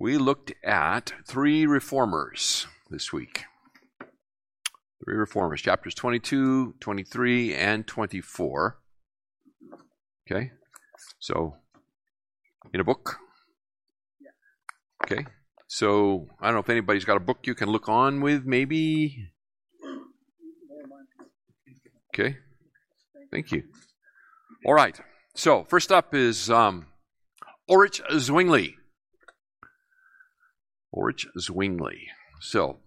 We looked at three reformers this week. Three reformers, chapters 22, 23, and 24. Okay? So, in a book? Okay. So, I don't know if anybody's got a book you can look on with, maybe. Okay. Thank you. All right. So, first up is um, Ulrich Zwingli. Ulrich Zwingli. So,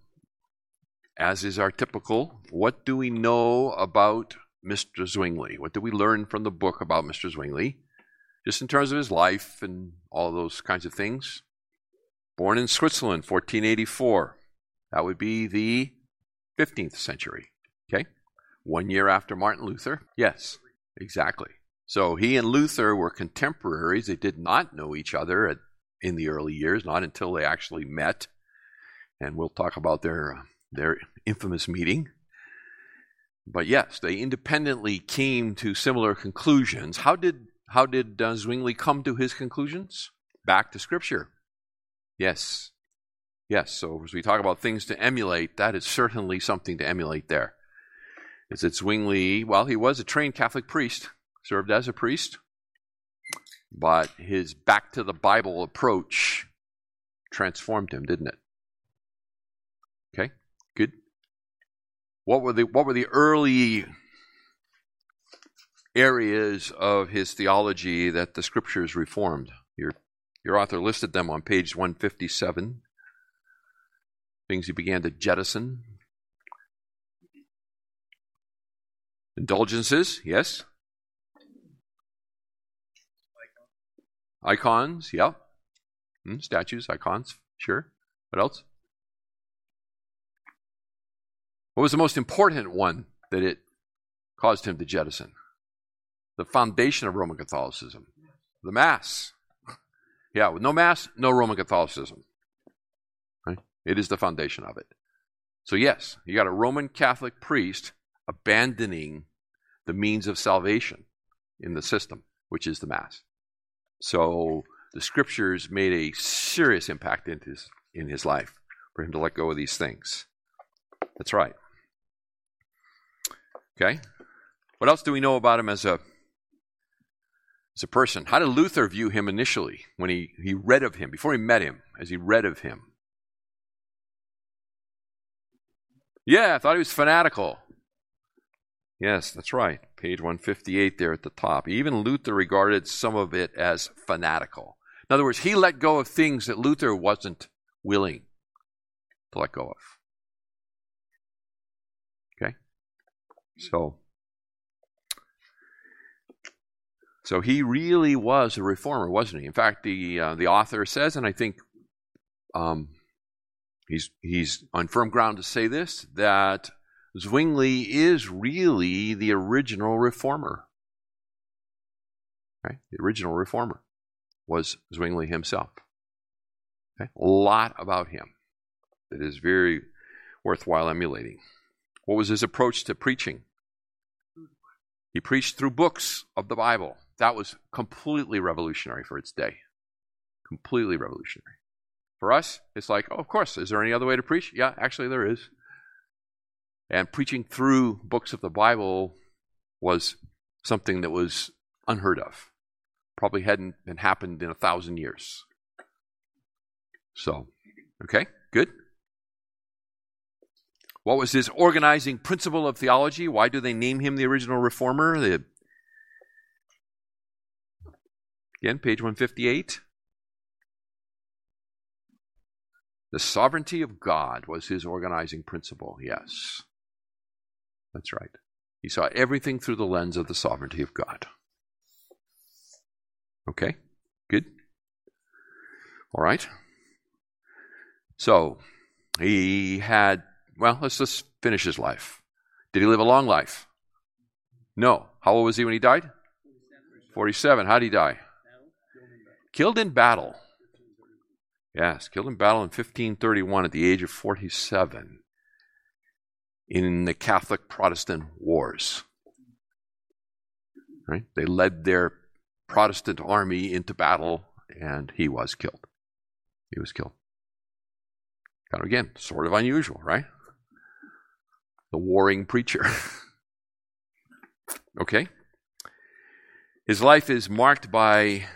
as is our typical, what do we know about Mr. Zwingli? What do we learn from the book about Mr. Zwingli? Just in terms of his life and all those kinds of things. Born in Switzerland, 1484. That would be the 15th century. Okay? One year after Martin Luther. Yes, exactly. So he and Luther were contemporaries. They did not know each other at in the early years, not until they actually met. And we'll talk about their, their infamous meeting. But yes, they independently came to similar conclusions. How did, how did uh, Zwingli come to his conclusions? Back to Scripture. Yes. Yes, so as we talk about things to emulate, that is certainly something to emulate there. Is that Zwingli, well, he was a trained Catholic priest, served as a priest, but his back to the Bible approach transformed him, didn't it? Okay, good. What were the what were the early areas of his theology that the scriptures reformed? Your your author listed them on page 157. Things he began to jettison. Indulgences, yes. Icons, yep. Hmm, statues, icons, sure. What else? What was the most important one that it caused him to jettison? The foundation of Roman Catholicism, the Mass. Yeah, with no Mass, no Roman Catholicism. Right? It is the foundation of it. So, yes, you got a Roman Catholic priest abandoning the means of salvation in the system, which is the Mass. So the scriptures made a serious impact in his, in his life for him to let go of these things. That's right. Okay? What else do we know about him as a as a person? How did Luther view him initially when he, he read of him, before he met him, as he read of him? Yeah, I thought he was fanatical. Yes, that's right. Page 158 there at the top. Even Luther regarded some of it as fanatical. In other words, he let go of things that Luther wasn't willing to let go of. Okay? So So he really was a reformer, wasn't he? In fact, the uh, the author says, and I think um, he's he's on firm ground to say this that Zwingli is really the original reformer. Right? The original reformer was Zwingli himself. Okay? A lot about him that is very worthwhile emulating. What was his approach to preaching? He preached through books of the Bible. That was completely revolutionary for its day. Completely revolutionary. For us, it's like, oh, of course, is there any other way to preach? Yeah, actually, there is. And preaching through books of the Bible was something that was unheard of. Probably hadn't been happened in a thousand years. So, okay, good. What was his organizing principle of theology? Why do they name him the original reformer? The, again, page 158. The sovereignty of God was his organizing principle, yes. That's right. He saw everything through the lens of the sovereignty of God. Okay? Good? All right. So he had, well, let's just finish his life. Did he live a long life? No. How old was he when he died? 47. How did he die? Killed in battle. Yes, killed in battle in 1531 at the age of 47 in the Catholic Protestant Wars. Right? They led their Protestant army into battle and he was killed. He was killed. Kind of again, sort of unusual, right? The warring preacher. okay? His life is marked by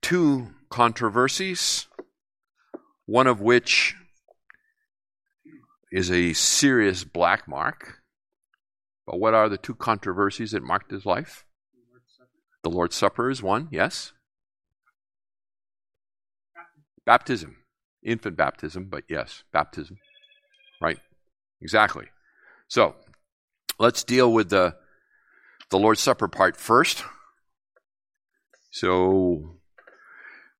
two controversies, one of which is a serious black mark. But what are the two controversies that marked his life? The Lord's Supper is one, yes. Baptism. Infant baptism, but yes, baptism. Right? Exactly. So, let's deal with the the Lord's Supper part first. So,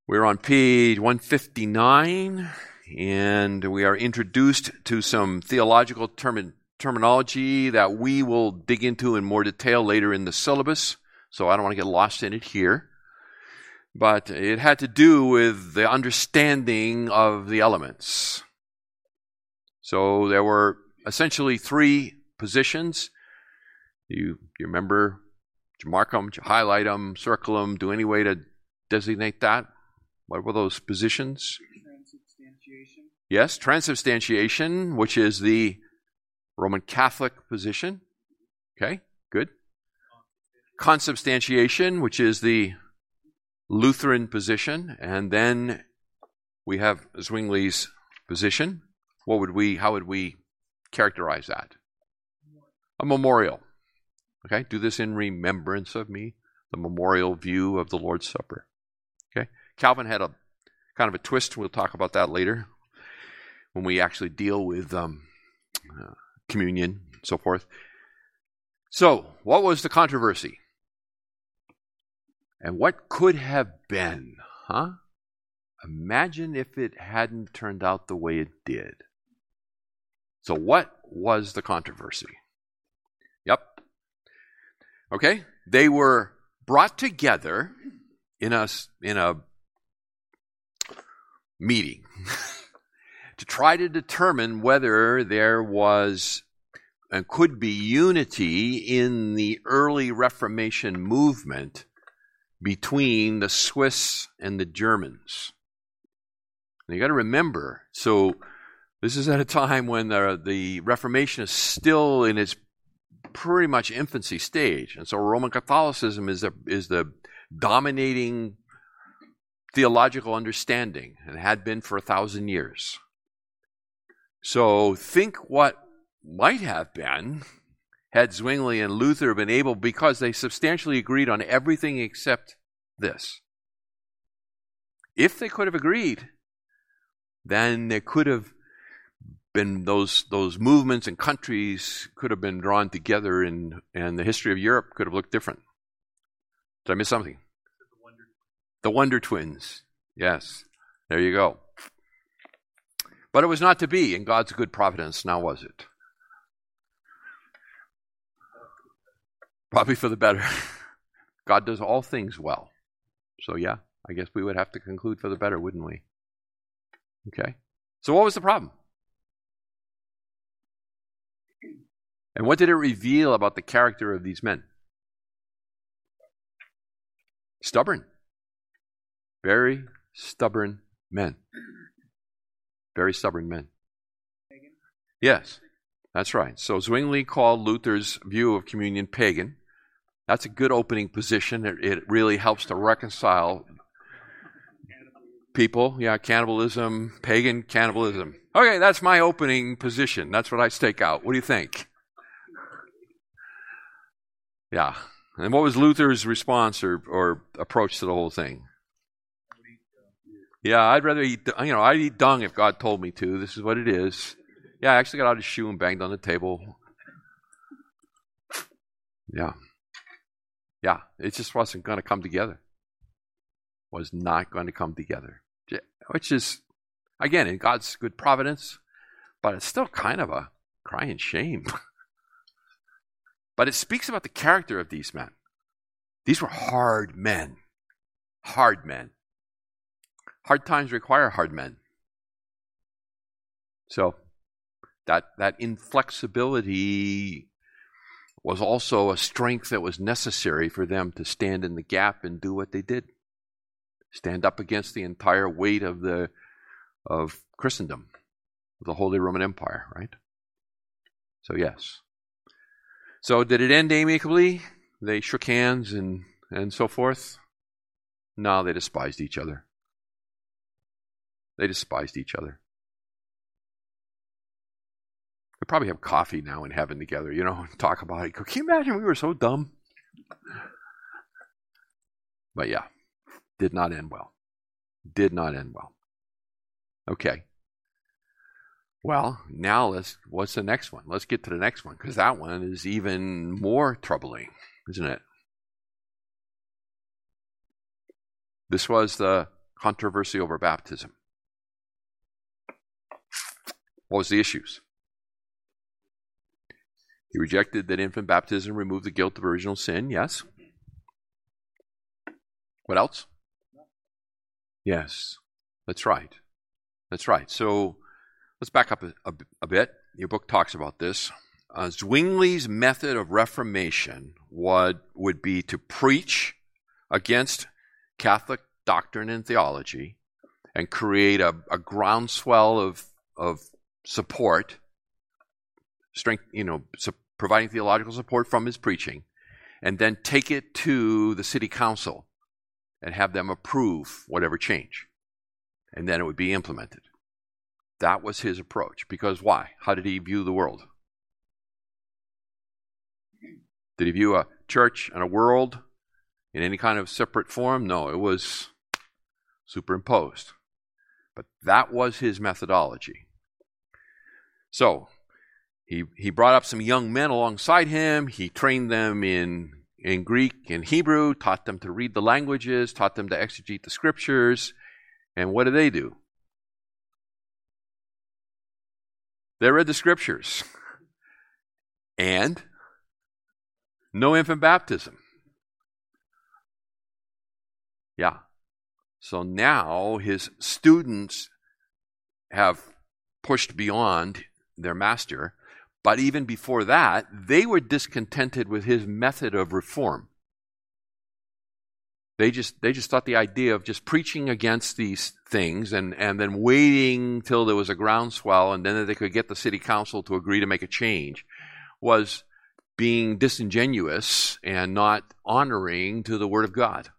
we're on page 159 and we are introduced to some theological term- terminology that we will dig into in more detail later in the syllabus. So I don't want to get lost in it here. But it had to do with the understanding of the elements. So there were essentially three positions. You, you remember, you mark them, you highlight them, circle them, do any way to designate that? What were those positions? Yes, transubstantiation, which is the Roman Catholic position. Okay, good. Consubstantiation, which is the Lutheran position, and then we have Zwingli's position. What would we? How would we characterize that? A memorial. Okay, do this in remembrance of me. The memorial view of the Lord's Supper. Okay, Calvin had a kind of a twist. We'll talk about that later when we actually deal with um, uh, communion and so forth. So, what was the controversy? And what could have been, huh? Imagine if it hadn't turned out the way it did. So, what was the controversy? Yep. Okay, they were brought together in a in a meeting to try to determine whether there was and could be unity in the early Reformation movement between the Swiss and the Germans. And you got to remember, so this is at a time when the, the Reformation is still in its pretty much infancy stage, and so Roman Catholicism is the is the dominating theological understanding and had been for a thousand years. So think what might have been had Zwingli and Luther been able, because they substantially agreed on everything except this. If they could have agreed, then there could have been those those movements and countries could have been drawn together, and and the history of Europe could have looked different. Did I miss something? The Wonder Twins. Yes, there you go. But it was not to be in God's good providence. Now was it? Probably for the better. God does all things well. So, yeah, I guess we would have to conclude for the better, wouldn't we? Okay. So, what was the problem? And what did it reveal about the character of these men? Stubborn. Very stubborn men. Very stubborn men. Yes, that's right. So Zwingli called Luther's view of communion pagan. That's a good opening position. It, it really helps to reconcile people. Yeah, cannibalism, pagan cannibalism. Okay, that's my opening position. That's what I stake out. What do you think? Yeah. And what was Luther's response or, or approach to the whole thing? Yeah, I'd rather eat, you know, I'd eat dung if God told me to. This is what it is. Yeah, I actually got out of shoe and banged on the table. Yeah. Yeah, it just wasn't going to come together. Was not going to come together. Which is Again, in God's good providence, but it's still kind of a crying shame. but it speaks about the character of these men. These were hard men. Hard men. Hard times require hard men. So that that inflexibility was also a strength that was necessary for them to stand in the gap and do what they did. Stand up against the entire weight of the of Christendom, the Holy Roman Empire, right? So yes. So did it end amicably? They shook hands and and so forth? No, they despised each other. They despised each other. We probably have coffee now in heaven together, you know, and talk about it. Can you imagine we were so dumb? But yeah, did not end well. Did not end well. Okay. Well, now let's what's the next one? Let's get to the next one because that one is even more troubling, isn't it? This was the controversy over baptism. What was the issues? He rejected that infant baptism removed the guilt of original sin. Yes. What else? Yes. That's right. That's right. So let's back up a, a, a bit. Your book talks about this. Uh, Zwingli's method of reformation would, would be to preach against Catholic doctrine and theology and create a, a groundswell of, of support, strength, you know, su- providing theological support from his preaching, and then take it to the city council and have them approve whatever change. And then it would be implemented. That was his approach. Because why? How did he view the world? Did he view a church and a world in any kind of separate form? No, it was superimposed. But that was his methodology. So, he, he brought up some young men alongside him. He trained them in, in Greek and Hebrew, taught them to read the languages, taught them to exegete the scriptures. And what did they do? They read the scriptures. And no infant baptism. Yeah. So now his students have pushed beyond their master, but even before that, they were discontented with his method of reform. They just they just thought the idea of just preaching against these things and, and then waiting till there was a groundswell and then they could get the city council to agree to make a change was being disingenuous and not honoring to the word of God.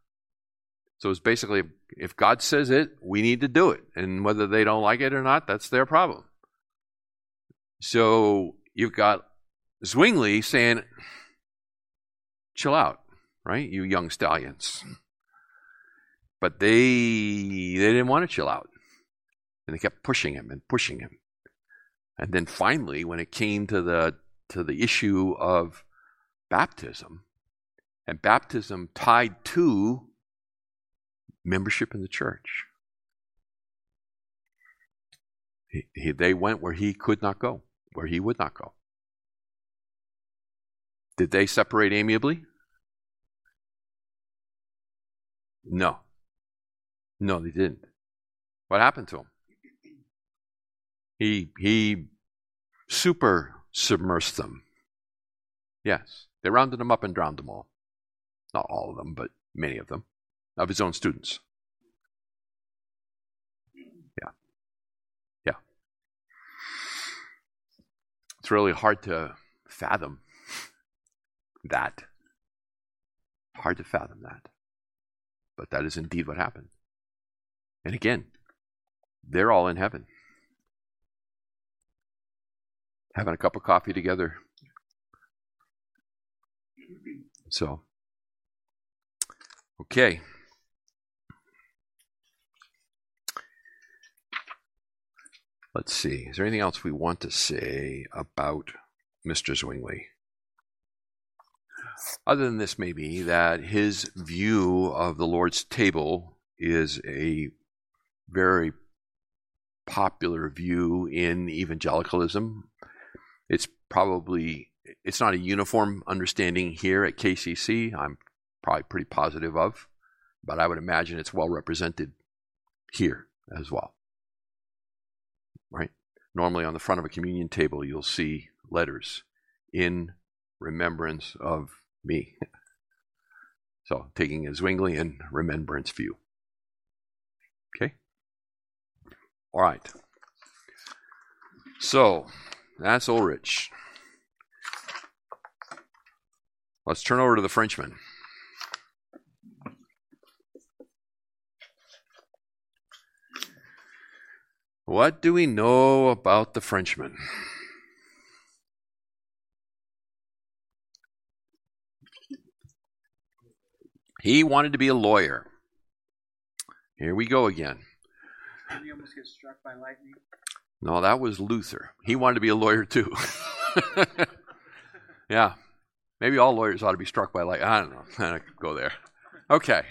So it's basically if God says it, we need to do it. And whether they don't like it or not, that's their problem. So you've got Zwingli saying, chill out, right? You young stallions. But they they didn't want to chill out. And they kept pushing him and pushing him. And then finally, when it came to the to the issue of baptism, and baptism tied to membership in the church. He, he, they went where he could not go, where he would not go. Did they separate amiably? No. No, they didn't. What happened to him? He he super submersed them. Yes. They rounded them up and drowned them all. Not all of them, but many of them of his own students. It's really hard to fathom that. Hard to fathom that. But that is indeed what happened. And again, they're all in heaven. Having a cup of coffee together. So, okay. Let's see. Is there anything else we want to say about Mr. Zwingli? Other than this, maybe that his view of the Lord's table is a very popular view in evangelicalism. It's probably it's not a uniform understanding here at KCC. I'm probably pretty positive of, but I would imagine it's well represented here as well. Right? Normally on the front of a communion table, you'll see letters in remembrance of me. so taking a Zwinglian remembrance view. Okay? All right. So that's Ulrich. Let's turn over to the Frenchman. What do we know about the Frenchman? He wanted to be a lawyer. Here we go again. Did he almost get struck by lightning? No, that was Luther. He wanted to be a lawyer too. yeah. Maybe all lawyers ought to be struck by lightning. I don't know. I could go there. Okay.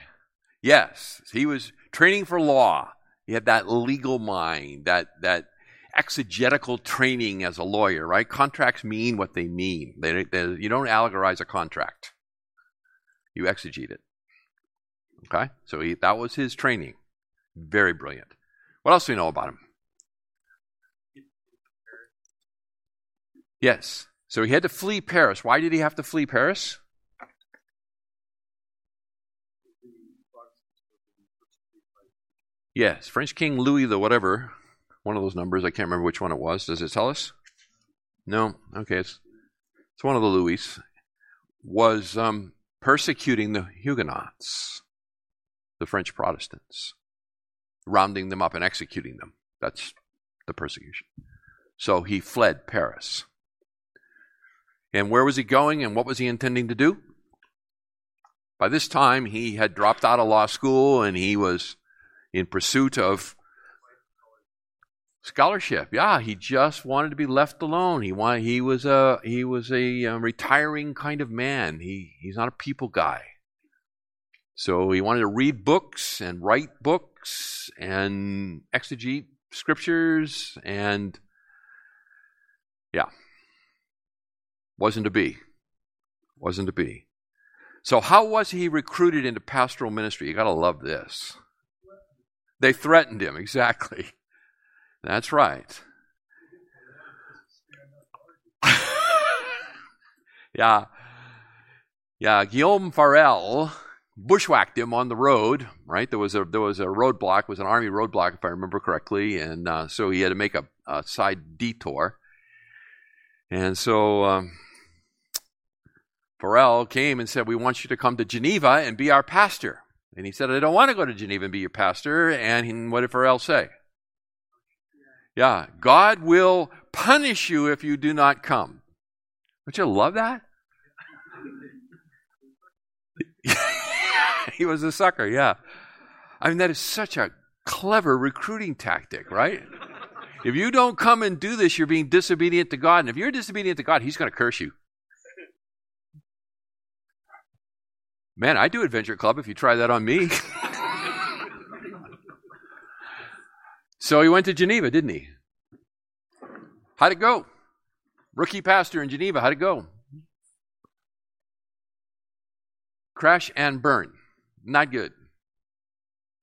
Yes, he was training for law. He had that legal mind, that that exegetical training as a lawyer, right? Contracts mean what they mean. They, they, you don't allegorize a contract. You exegete it. Okay? So he, that was his training. Very brilliant. What else do we know about him? Yes. So he had to flee Paris. Why did he have to flee Paris? Yes, French King Louis the whatever, one of those numbers. I can't remember which one it was. Does it tell us? No. Okay, it's it's one of the Louis. Was um, persecuting the Huguenots, the French Protestants, rounding them up and executing them. That's the persecution. So he fled Paris. And where was he going and what was he intending to do? By this time, he had dropped out of law school and he was in pursuit of scholarship. Yeah, he just wanted to be left alone. He wanted, he was a he was a um, retiring kind of man. He he's not a people guy. So he wanted to read books and write books and exegete scriptures and yeah. Wasn't to be. Wasn't to be. So how was he recruited into pastoral ministry? You got to love this. They threatened him, exactly. That's right. yeah. Yeah, Guillaume Farel bushwhacked him on the road, right? There was a there was a roadblock, was an army roadblock if I remember correctly, and uh, so he had to make a, a side detour. And so um, Farel came and said, "We want you to come to Geneva and be our pastor." And he said, I don't want to go to Geneva and be your pastor. And he, what did Farel say? Yeah, God will punish you if you do not come. Don't you love that? he was a sucker, yeah. I mean, that is such a clever recruiting tactic, right? If you don't come and do this, you're being disobedient to God. And if you're disobedient to God, He's going to curse you. Man, I do Adventure Club if you try that on me. so he went to Geneva, didn't he? How'd it go? Rookie pastor in Geneva, how'd it go? Crash and burn. Not good.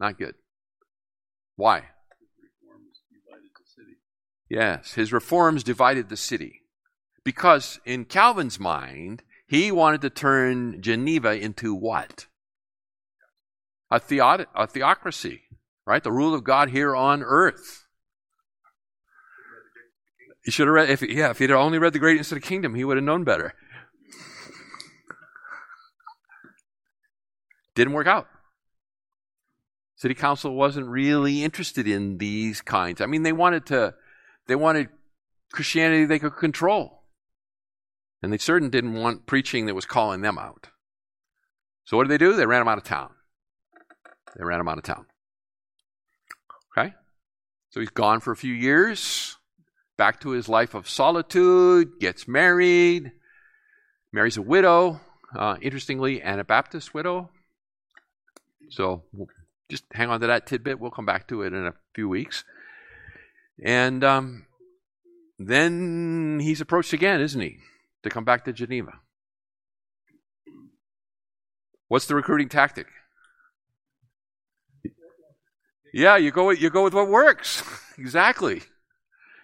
Not good. Why? Yes, his reforms divided the city. Because in Calvin's mind, he wanted to turn Geneva into what? A, theod- a theocracy, right? The rule of God here on earth. He should have read, if, yeah, if he'd only read The Greatness of the Kingdom, he would have known better. Didn't work out. City council wasn't really interested in these kinds. I mean, they wanted to, they wanted Christianity they could control. And they certainly didn't want preaching that was calling them out. So what did they do? They ran him out of town. They ran him out of town. Okay? So he's gone for a few years, back to his life of solitude, gets married, marries a widow, uh, interestingly, Anabaptist widow. So just hang on to that tidbit. We'll come back to it in a few weeks. And um, then he's approached again, isn't he, to come back to Geneva. What's the recruiting tactic? Yeah, you go with, you go with what works. exactly.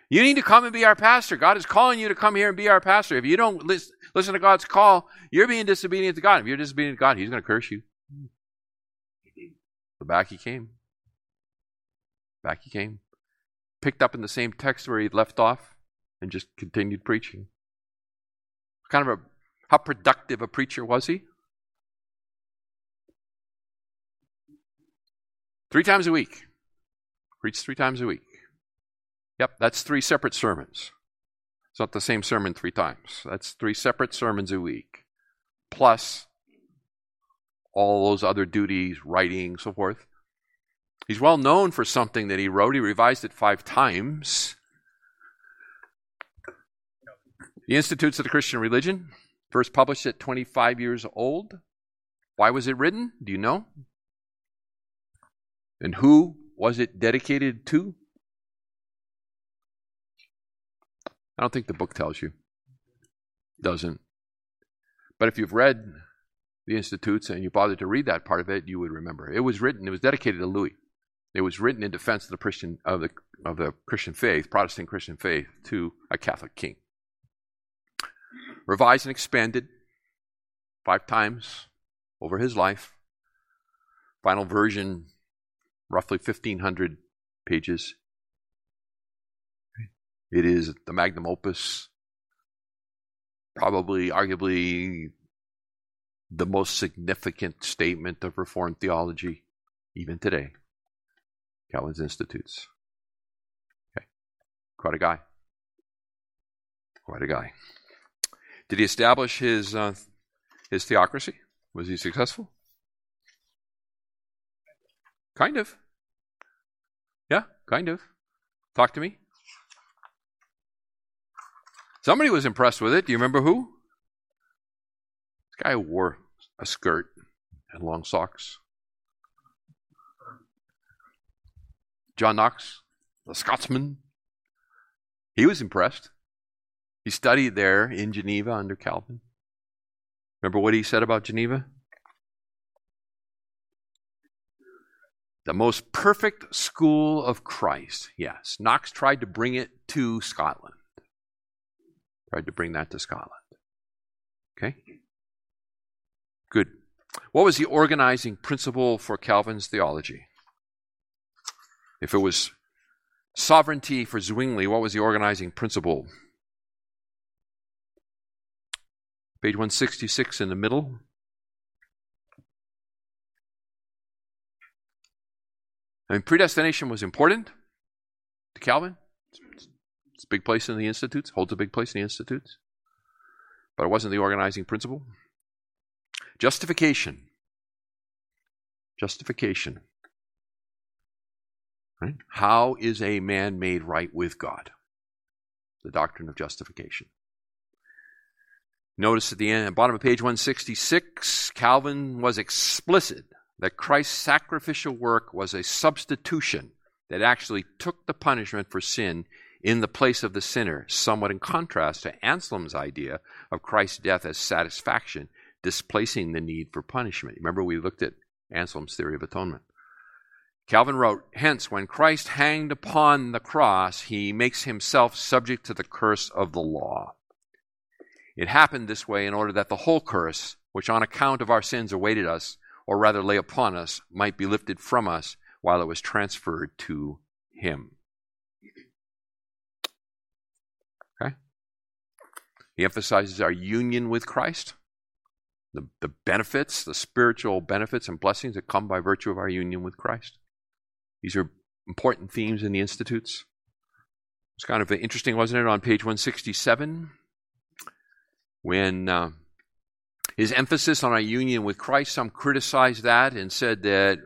You need to come and be our pastor. God is calling you to come here and be our pastor. If you don't listen, listen to God's call, you're being disobedient to God. If you're disobedient to God, He's going to curse you. So back he came. Back he came. Picked up in the same text where he'd left off and just continued preaching. Kind of a how productive a preacher was he? Three times a week. Preached three times a week. Yep, that's three separate sermons. It's not the same sermon three times. That's three separate sermons a week, plus all those other duties, writing, so forth. He's well known for something that he wrote. He revised it five times. The Institutes of the Christian Religion, first published at 25 years old. Why was it written? Do you know? And who was it dedicated to? I don't think the book tells you. Doesn't. But if you've read the Institutes and you bothered to read that part of it, you would remember. It was written, it was dedicated to Louis. It was written in defense of the Christian of the of the Christian faith, Protestant Christian faith, to a Catholic king. Revised and expanded five times over his life. Final version, roughly 1,500 pages. It is the magnum opus, probably, arguably, the most significant statement of Reformed theology, even today. Calvin's Institutes. Okay. Quite a guy. Quite a guy. Did he establish his uh, his theocracy? Was he successful? Kind of. Yeah, kind of. Talk to me. Somebody was impressed with it. Do you remember who? This guy wore a skirt and long socks. John Knox, the Scotsman. He was impressed. He studied there in Geneva under Calvin. Remember what he said about Geneva? The most perfect school of Christ. Yes. Knox tried to bring it to Scotland. Tried to bring that to Scotland. Okay? Good. What was the organizing principle for Calvin's theology? If it was sovereignty for Zwingli, what was the organizing principle? Page 166 in the middle. I mean, predestination was important to Calvin. It's a big place in the Institutes, holds a big place in the Institutes. But it wasn't the organizing principle. Justification. Justification. Right? How is a man made right with God? The doctrine of justification. Notice at the end, bottom of page 166, Calvin was explicit that Christ's sacrificial work was a substitution that actually took the punishment for sin in the place of the sinner, somewhat in contrast to Anselm's idea of Christ's death as satisfaction, displacing the need for punishment. Remember, we looked at Anselm's theory of atonement. Calvin wrote, Hence, when Christ hanged upon the cross, he makes himself subject to the curse of the law. It happened this way in order that the whole curse, which on account of our sins awaited us, or rather lay upon us, might be lifted from us while it was transferred to him. Okay? He emphasizes our union with Christ, the, the benefits, the spiritual benefits and blessings that come by virtue of our union with Christ. These are important themes in the Institutes. It's kind of interesting, wasn't it, on page 167, when uh, his emphasis on our union with Christ, some criticized that and said that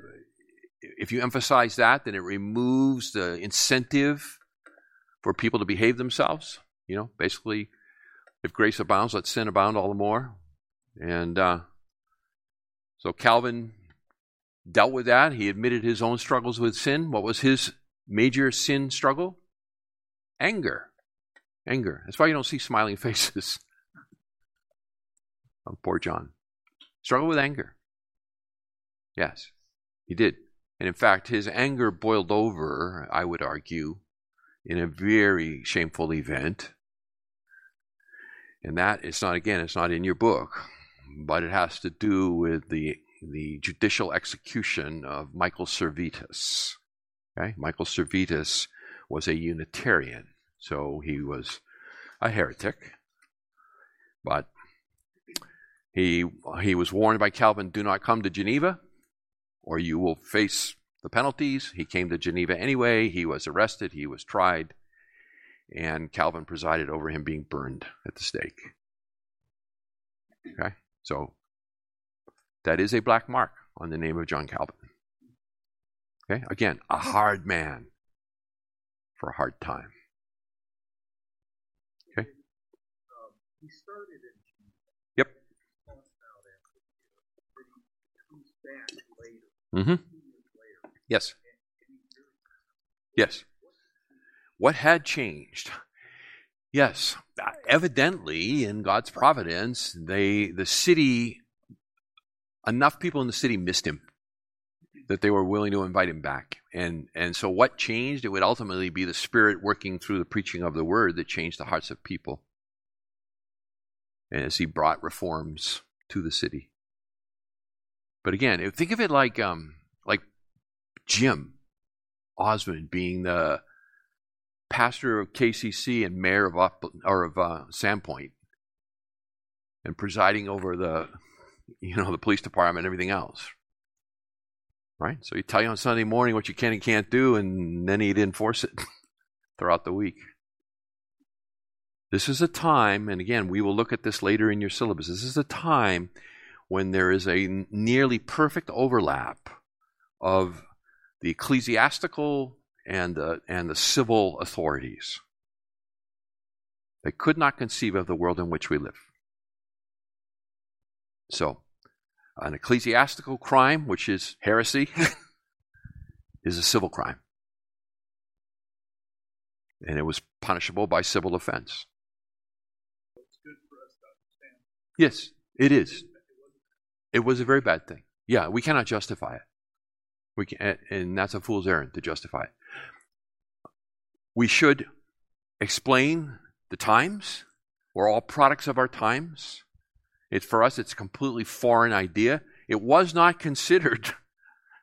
if you emphasize that, then it removes the incentive for people to behave themselves. You know, basically, if grace abounds, let sin abound all the more. And uh, so Calvin dealt with that. He admitted his own struggles with sin. What was his major sin struggle? Anger. Anger. That's why you don't see smiling faces. Oh, poor John. Struggled with anger. Yes, he did. And in fact, his anger boiled over, I would argue, in a very shameful event. And that it's not again, it's not in your book, but it has to do with the the judicial execution of Michael Servetus. Okay? Michael Servetus was a Unitarian, so he was a heretic. But he he was warned by Calvin, do not come to Geneva, or you will face the penalties. He came to Geneva anyway. He was arrested. He was tried. And Calvin presided over him being burned at the stake. Okay? So that is a black mark on the name of John Calvin. Okay? Again, a hard man for a hard time. Okay? He started in Yep. comes back later, Mm-hmm. Yes. Yes. What had changed? Yes, evidently in God's providence, they the city enough people in the city missed him that they were willing to invite him back. And and so what changed? It would ultimately be the spirit working through the preaching of the word that changed the hearts of people. And as he brought reforms to the city. But again, think of it like um like Jim Osmon being the pastor of KCC and mayor of Up, or of uh, Sandpoint, and presiding over the, you know, the police department and everything else. Right. So he tell you on Sunday morning what you can and can't do, and then he'd enforce it throughout the week. This is a time, and again, we will look at this later in your syllabus. This is a time when there is a nearly perfect overlap of the ecclesiastical and the, and the civil authorities. They could not conceive of the world in which we live. So, an ecclesiastical crime, which is heresy, is a civil crime. And it was punishable by civil offense. Yes, it is. It was a very bad thing. Yeah, we cannot justify it. We can, and that's a fool's errand to justify it. We should explain the times. We're all products of our times. It's for us, it's a completely foreign idea. It was not considered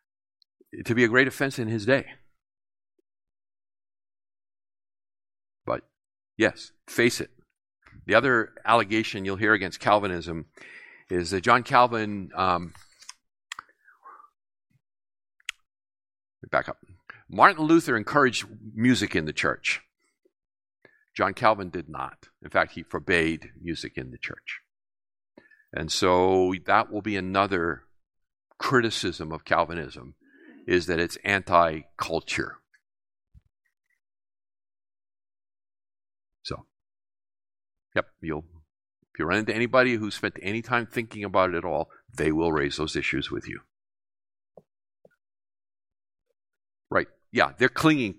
to be a great offense in his day. But yes, face it. The other allegation you'll hear against Calvinism is that John Calvin. Um, back up. Martin Luther encouraged music in the church. John Calvin did not. In fact, he forbade music in the church. And so that will be another criticism of Calvinism is that it's anti-culture. So, yep, you'll if you run into anybody who spent any time thinking about it at all, they will raise those issues with you. Right. Yeah, they're clinging.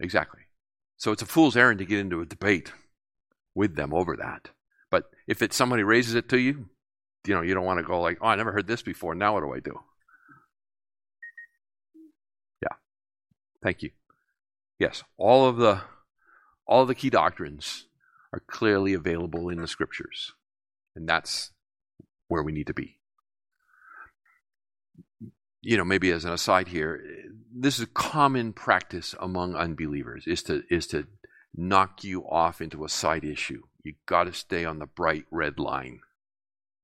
Exactly. So it's a fool's errand to get into a debate with them over that. But if it's somebody raises it to you, you know, you don't want to go like, oh, I never heard this before. Now what do I do? Yeah. Thank you. Yes, all of the all of the key doctrines are clearly available in the scriptures. And that's where we need to be. You know, maybe as an aside here, this is a common practice among unbelievers is to is to knock you off into a side issue. You got to stay on the bright red line.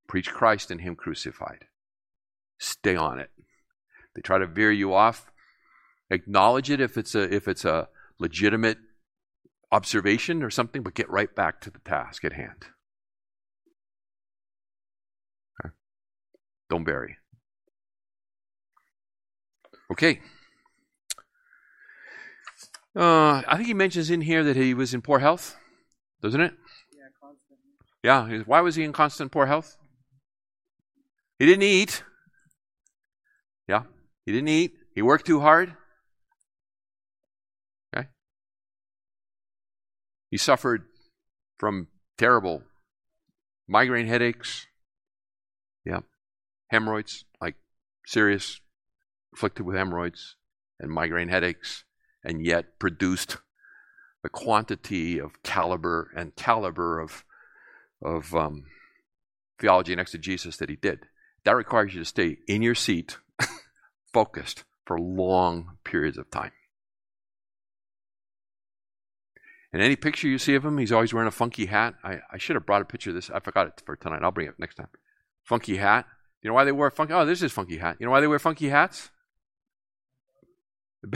Preach Christ and him crucified. Stay on it. They try to veer you off. Acknowledge it if it's a if it's a legitimate observation or something, but get right back to the task at hand. Okay. Don't bury. Okay. Uh, I think he mentions in here that he was in poor health, doesn't it? Yeah, constantly. Yeah. Why was he in constant poor health? He didn't eat. Yeah. He didn't eat. He worked too hard. He suffered from terrible migraine headaches, yeah, hemorrhoids, like serious, afflicted with hemorrhoids and migraine headaches, and yet produced the quantity of caliber and caliber of of um, theology and exegesis that he did. That requires you to stay in your seat, focused for long periods of time. And any picture you see of him, he's always wearing a funky hat. I, I should have brought a picture of this. I forgot it for tonight. I'll bring it next time. Funky hat. You know why they wear funky? Oh, this is funky hat. You know why they wear funky hats?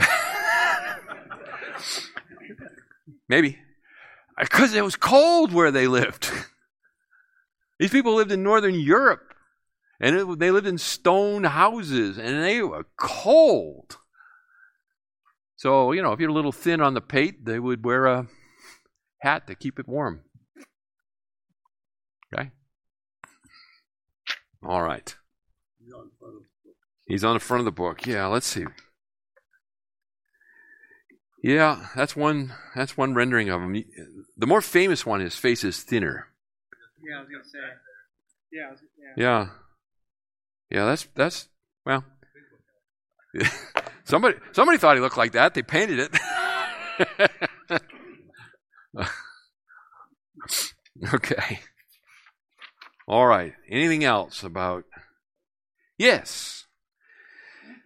Maybe. Because it was cold where they lived. These people lived in northern Europe. And it, they lived in stone houses. And they were cold. So, you know, if you're a little thin on the pate, they would wear a hat to keep it warm. Okay? All right. He's on the front of the book. Yeah, let's see. Yeah, that's one. That's one rendering of him. The more famous one, his face is thinner. Yeah, I was gonna say. Yeah, was, yeah. Yeah, yeah. That's that's well. somebody somebody thought he looked like that. They painted it. okay. All right. Anything else about? Yes.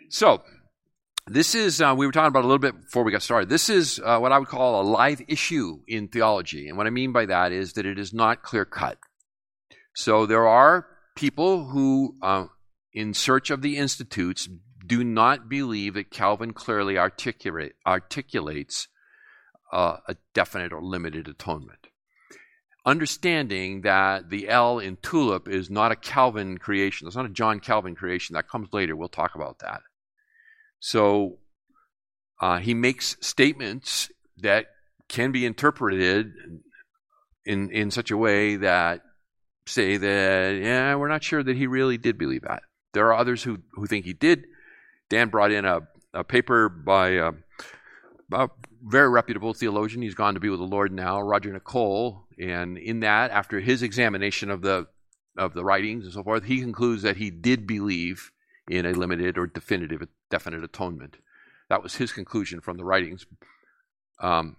So this is, uh, we were talking about a little bit before we got started. This is uh, what I would call a live issue in theology. And what I mean by that is that it is not clear cut. So there are people who, uh, in search of the institutes, do not believe that Calvin clearly articulate, articulates uh, a definite or limited atonement. Understanding that the L in tulip is not a Calvin creation, it's not a John Calvin creation, that comes later. We'll talk about that. So uh, he makes statements that can be interpreted in in such a way that say that yeah we're not sure that he really did believe that. There are others who who think he did. Dan brought in a, a paper by a, a very reputable theologian. He's gone to be with the Lord now, Roger Nicole, and in that, after his examination of the of the writings and so forth, he concludes that he did believe in a limited or definitive definite atonement. That was his conclusion from the writings. Um,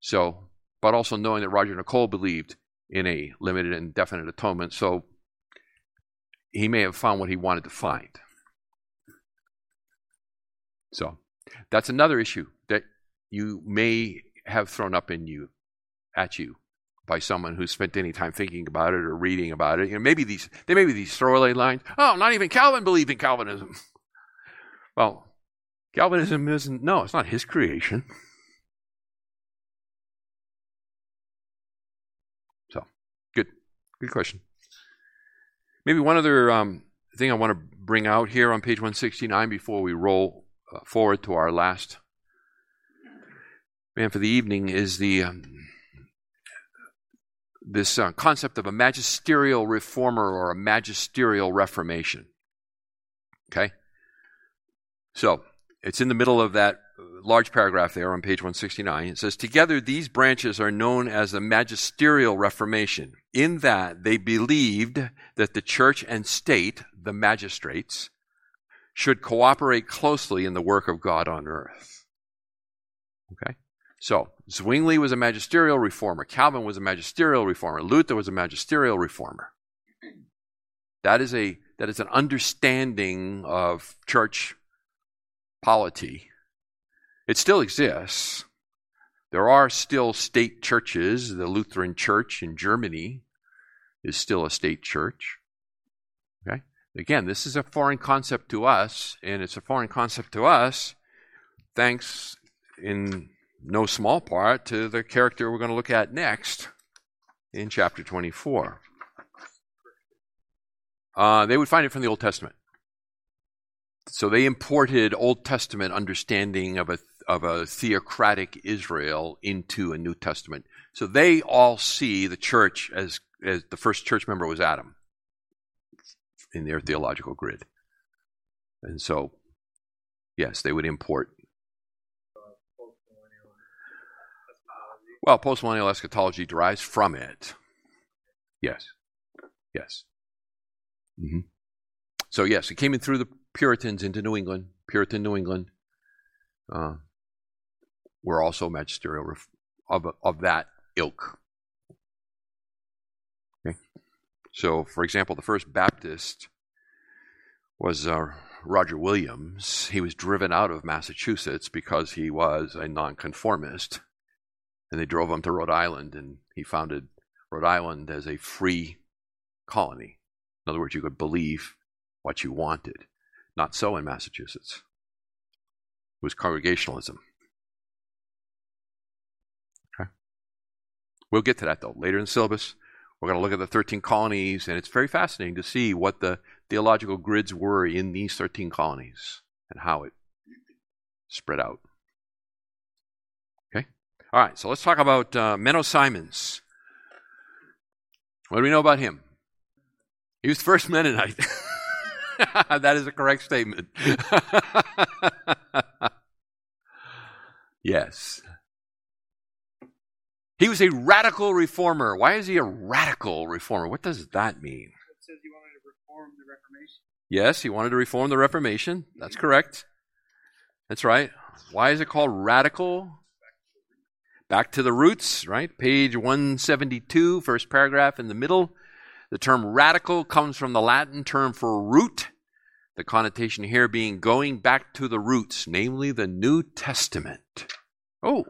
so, but also knowing that Roger Nicole believed in a limited and definite atonement, so he may have found what he wanted to find. So, that's another issue you may have thrown up in you, at you, by someone who spent any time thinking about it or reading about it. You know, maybe these there may be these throwaway lines. Oh, not even Calvin believed in Calvinism. Well, Calvinism isn't, no, it's not his creation. So, good. Good question. Maybe one other um, thing I want to bring out here on page 169 before we roll uh, forward to our last man for the evening is the um, this uh, concept of a magisterial reformer or a magisterial reformation. Okay? So it's in the middle of that large paragraph there on page 169. It says, Together these branches are known as the magisterial reformation, in that they believed that the church and state, the magistrates, should cooperate closely in the work of God on earth. Okay? So, Zwingli was a magisterial reformer. Calvin was a magisterial reformer. Luther was a magisterial reformer. That is a that is an understanding of church polity. It still exists. There are still state churches. The Lutheran Church in Germany is still a state church. Okay? Again, this is a foreign concept to us, and it's a foreign concept to us thanks in no small part to the character we're going to look at next in chapter 24. Uh, they would find it from the Old Testament. So they imported Old Testament understanding of a of a theocratic Israel into a New Testament. So they all see the church as as the first church member was Adam in their theological grid. And so yes, they would import Well, postmillennial eschatology derives from it. Yes. Yes. Mm-hmm. So, yes, it came in through the Puritans into New England, Puritan New England. Uh, we're also magisterial of, of that ilk. Okay. So, for example, the first Baptist was uh, Roger Williams. He was driven out of Massachusetts because he was a nonconformist. And they drove him to Rhode Island, and he founded Rhode Island as a free colony. In other words, you could believe what you wanted. Not so in Massachusetts. It was congregationalism. Okay. We'll get to that though later in the syllabus. We're going to look at the 13 colonies, and it's very fascinating to see what the theological grids were in these 13 colonies and how it spread out. All right, so let's talk about uh, Menno Simons. What do we know about him? He was the first Mennonite. that is a correct statement. yes. He was a radical reformer. Why is he a radical reformer? What does that mean? It says he wanted to reform the Reformation. Yes, he wanted to reform the Reformation. That's correct. That's right. Why is it called radical? Back to the roots, right? Page 172, first paragraph in the middle. The term radical comes from the Latin term for root, the connotation here being going back to the roots, namely the New Testament. Oh,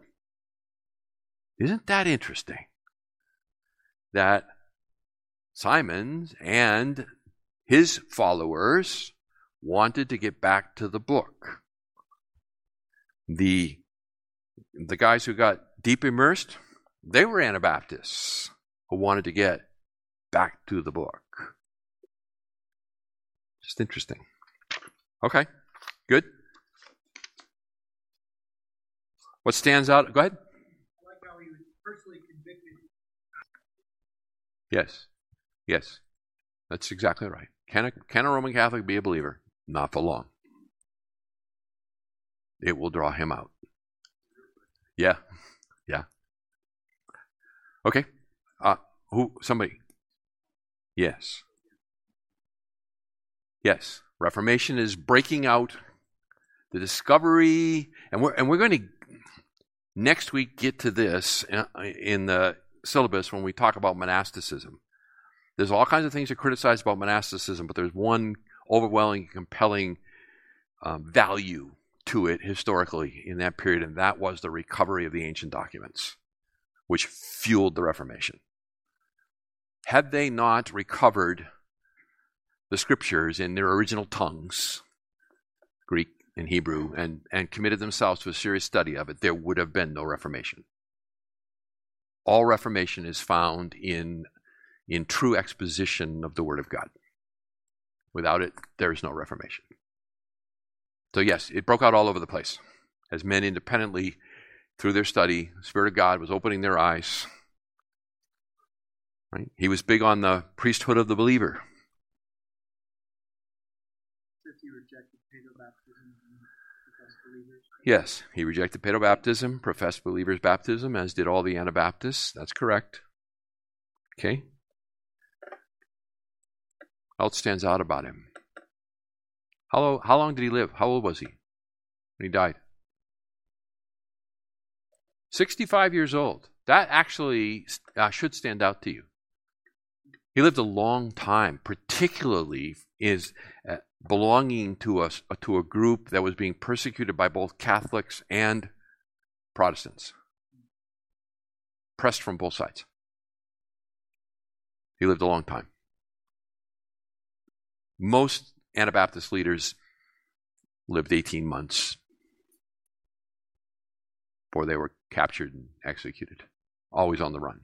isn't that interesting? That Simons and his followers wanted to get back to the book. The, the guys who got deep immersed, they were Anabaptists who wanted to get back to the book. Just interesting. Okay, good. What stands out? Go ahead. Yes. Yes. That's exactly right. Can a, can a Roman Catholic be a believer? Not for long. It will draw him out. Yeah. Okay. Uh, who? Somebody. Yes. Yes. Reformation is breaking out the discovery, and we're and we're going to next week get to this in the syllabus when we talk about monasticism. There's all kinds of things to criticize about monasticism, but there's one overwhelming, compelling um, value to it historically in that period, and that was the recovery of the ancient documents, which fueled the Reformation. Had they not recovered the scriptures in their original tongues, Greek and Hebrew, and, and committed themselves to a serious study of it, there would have been no Reformation all reformation is found in, in true exposition of the Word of God. Without it, there is no reformation. So, yes, it broke out all over the place as men independently, through their study, the Spirit of God was opening their eyes. Right? He was big on the priesthood of the believer. Yes, he rejected baptism, professed believers' baptism, as did all the Anabaptists. That's correct. Okay. What else stands out about him? How, how long did he live? How old was he when he died? 65 years old. That actually uh, should stand out to you. He lived a long time, particularly is uh, belonging to a, to a group that was being persecuted by both Catholics and Protestants, pressed from both sides. He lived a long time. Most Anabaptist leaders lived 18 months before they were captured and executed, always on the run.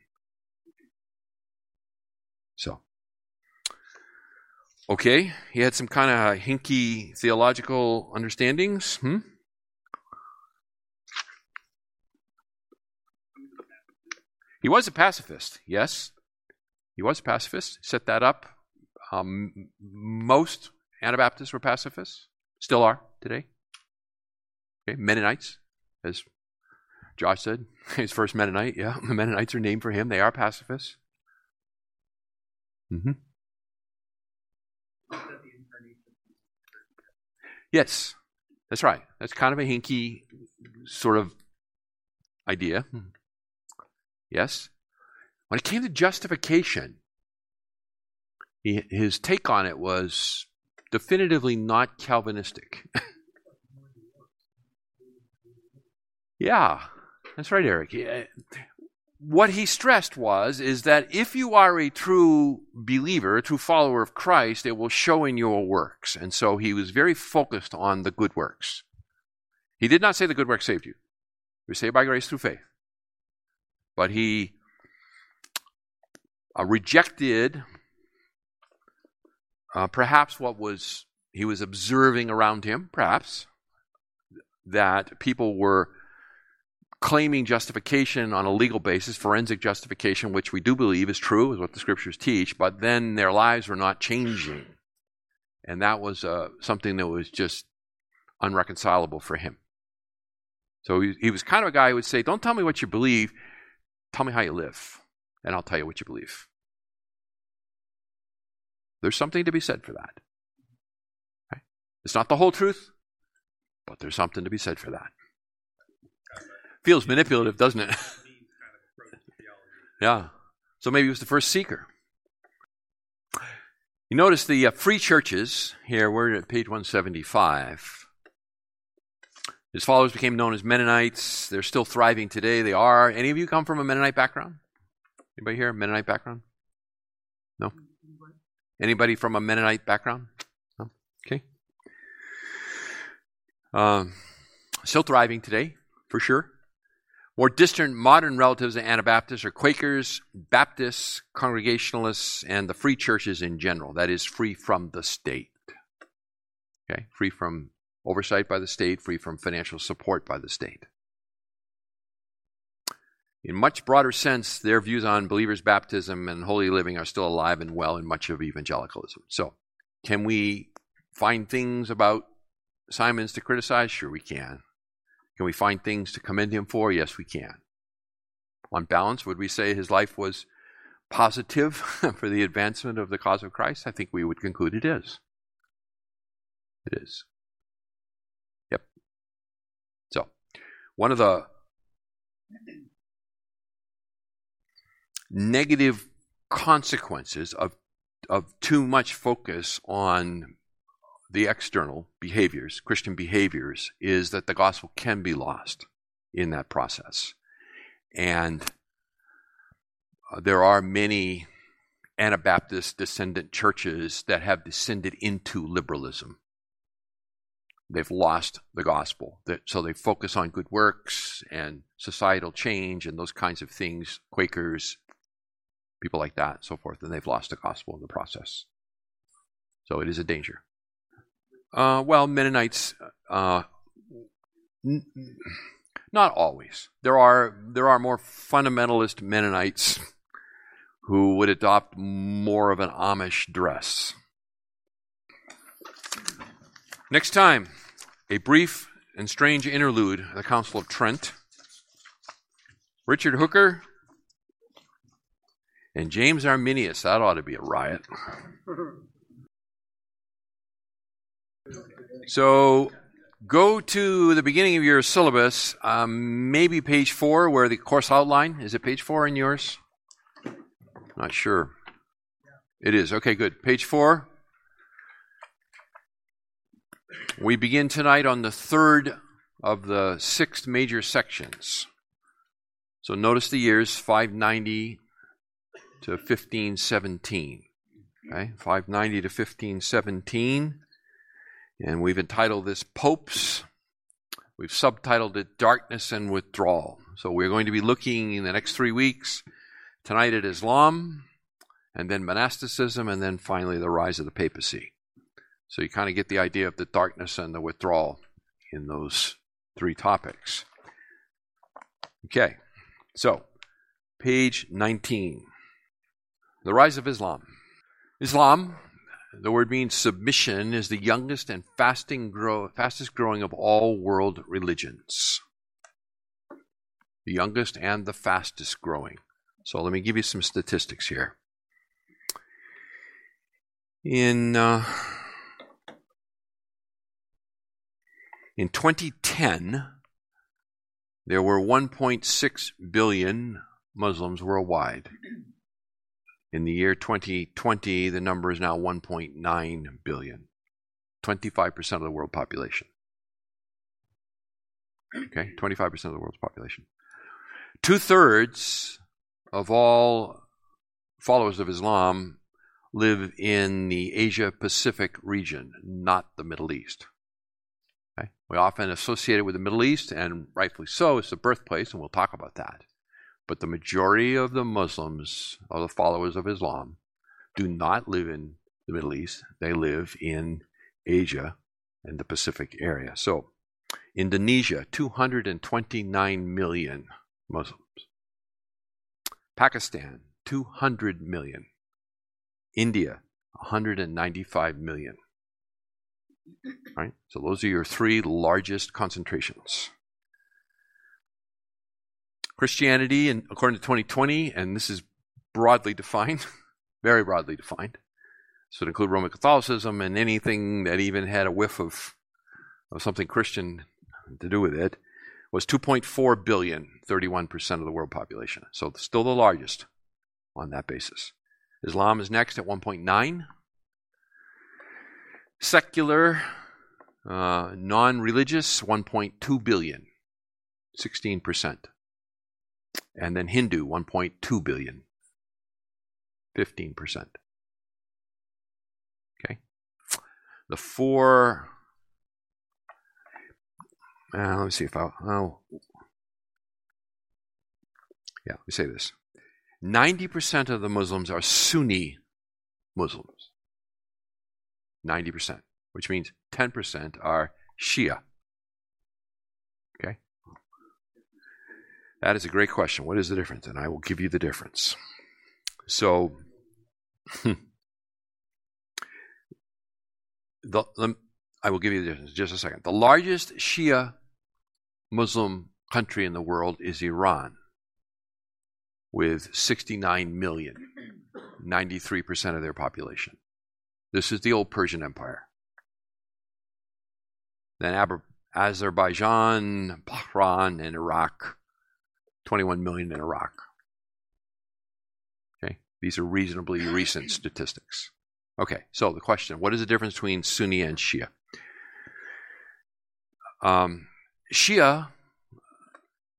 So, Okay, he had some kind of hinky theological understandings. Hmm? He was a pacifist, yes. He was a pacifist. Set that up. Um, most Anabaptists were pacifists, still are today. Okay, Mennonites, as Josh said. His first Mennonite, yeah. The Mennonites are named for him. They are pacifists. Mm-hmm. Yes, that's right. That's kind of a hinky sort of idea. Yes. When it came to justification, he, his take on it was definitively not Calvinistic. yeah, that's right, Eric. What he stressed was is that if you are a true believer, a true follower of Christ, it will show in your works. And so he was very focused on the good works. He did not say the good works saved you. You're saved by grace through faith. But he uh, rejected uh, perhaps what was he was observing around him, perhaps that people were claiming justification on a legal basis, forensic justification, which we do believe is true, is what the scriptures teach, but then their lives were not changing. And that was uh, something that was just unreconcilable for him. So he, he was kind of a guy who would say, Don't tell me what you believe, tell me how you live, and I'll tell you what you believe. There's something to be said for that. It's not the whole truth, but there's something to be said for that. Feels manipulative, doesn't it? yeah. So maybe he was the first seeker. You notice the uh, free churches here, we're at page 175. His followers became known as Mennonites. They're still thriving today. They are. Any of you come from a Mennonite background? Anybody here? Mennonite background? No? Anybody from a Mennonite background? No? Okay. Um, still thriving today, for sure. More distant modern relatives of Anabaptists are Quakers, Baptists, Congregationalists, and the free churches in general. That is, free from the state. Okay? Free from oversight by the state, free from financial support by the state. In much broader sense, their views on believers' baptism and holy living are still alive and well in much of evangelicalism. So, can we find things about Simons to criticize? Sure, we can. Can we find things to commend him for? Yes, we can. On balance, would we say his life was positive for the advancement of the cause of Christ? I think we would conclude it is. It is. Yep. So, one of the negative consequences of of too much focus on the external behaviors, Christian behaviors, is that the gospel can be lost in that process. And uh, there are many Anabaptist descendant churches that have descended into liberalism. They've lost the gospel. So they focus on good works and societal change and those kinds of things, Quakers, people like that, so forth, and they've lost the gospel in the process. So it is a danger. Uh, well, Mennonites, uh, n- not always. There are there are more fundamentalist Mennonites who would adopt more of an Amish dress. Next time, a brief and strange interlude the Council of Trent. Richard Hooker and James Arminius. That ought to be a riot. So go to the beginning of your syllabus, um, maybe page four, where the course outline is it page four in yours? Not sure. It is. Okay, good. Page four. We begin tonight on the third of the six major sections. So notice the years 590 to 1517. Okay, 590 to 1517. And we've entitled this Popes. We've subtitled it Darkness and Withdrawal. So we're going to be looking in the next three weeks tonight at Islam, and then monasticism, and then finally the rise of the papacy. So you kind of get the idea of the darkness and the withdrawal in those three topics. Okay, so page 19. The rise of Islam. Islam the word means submission is the youngest and grow, fastest growing of all world religions. the youngest and the fastest growing. So let me give you some statistics here. In uh, in 2010, there were 1.6 billion Muslims worldwide. In the year 2020, the number is now 1.9 billion, 25% of the world population. Okay, 25% of the world's population. Two thirds of all followers of Islam live in the Asia Pacific region, not the Middle East. Okay? We often associate it with the Middle East, and rightfully so, it's the birthplace, and we'll talk about that. But the majority of the Muslims, or the followers of Islam, do not live in the Middle East. They live in Asia and the Pacific area. So, Indonesia, 229 million Muslims. Pakistan, 200 million. India, 195 million. Right? So those are your three largest concentrations. Christianity, and according to 2020, and this is broadly defined, very broadly defined. So it include Roman Catholicism and anything that even had a whiff of, of something Christian to do with it, was 2.4 billion, 31% of the world population. So still the largest on that basis. Islam is next at 1.9. Secular, uh, non religious, 1.2 billion, 16%. And then Hindu, 1.2 billion, 15%. Okay? The four. Uh, let me see if I. Oh. Yeah, let me say this. 90% of the Muslims are Sunni Muslims. 90%, which means 10% are Shia. Okay? That is a great question. What is the difference? And I will give you the difference. So, the, I will give you the difference just a second. The largest Shia Muslim country in the world is Iran with 69 million, 93% of their population. This is the old Persian Empire. Then Azerbaijan, Bahrain, and Iraq, 21 million in Iraq. Okay, these are reasonably recent statistics. Okay, so the question what is the difference between Sunni and Shia? Um, Shia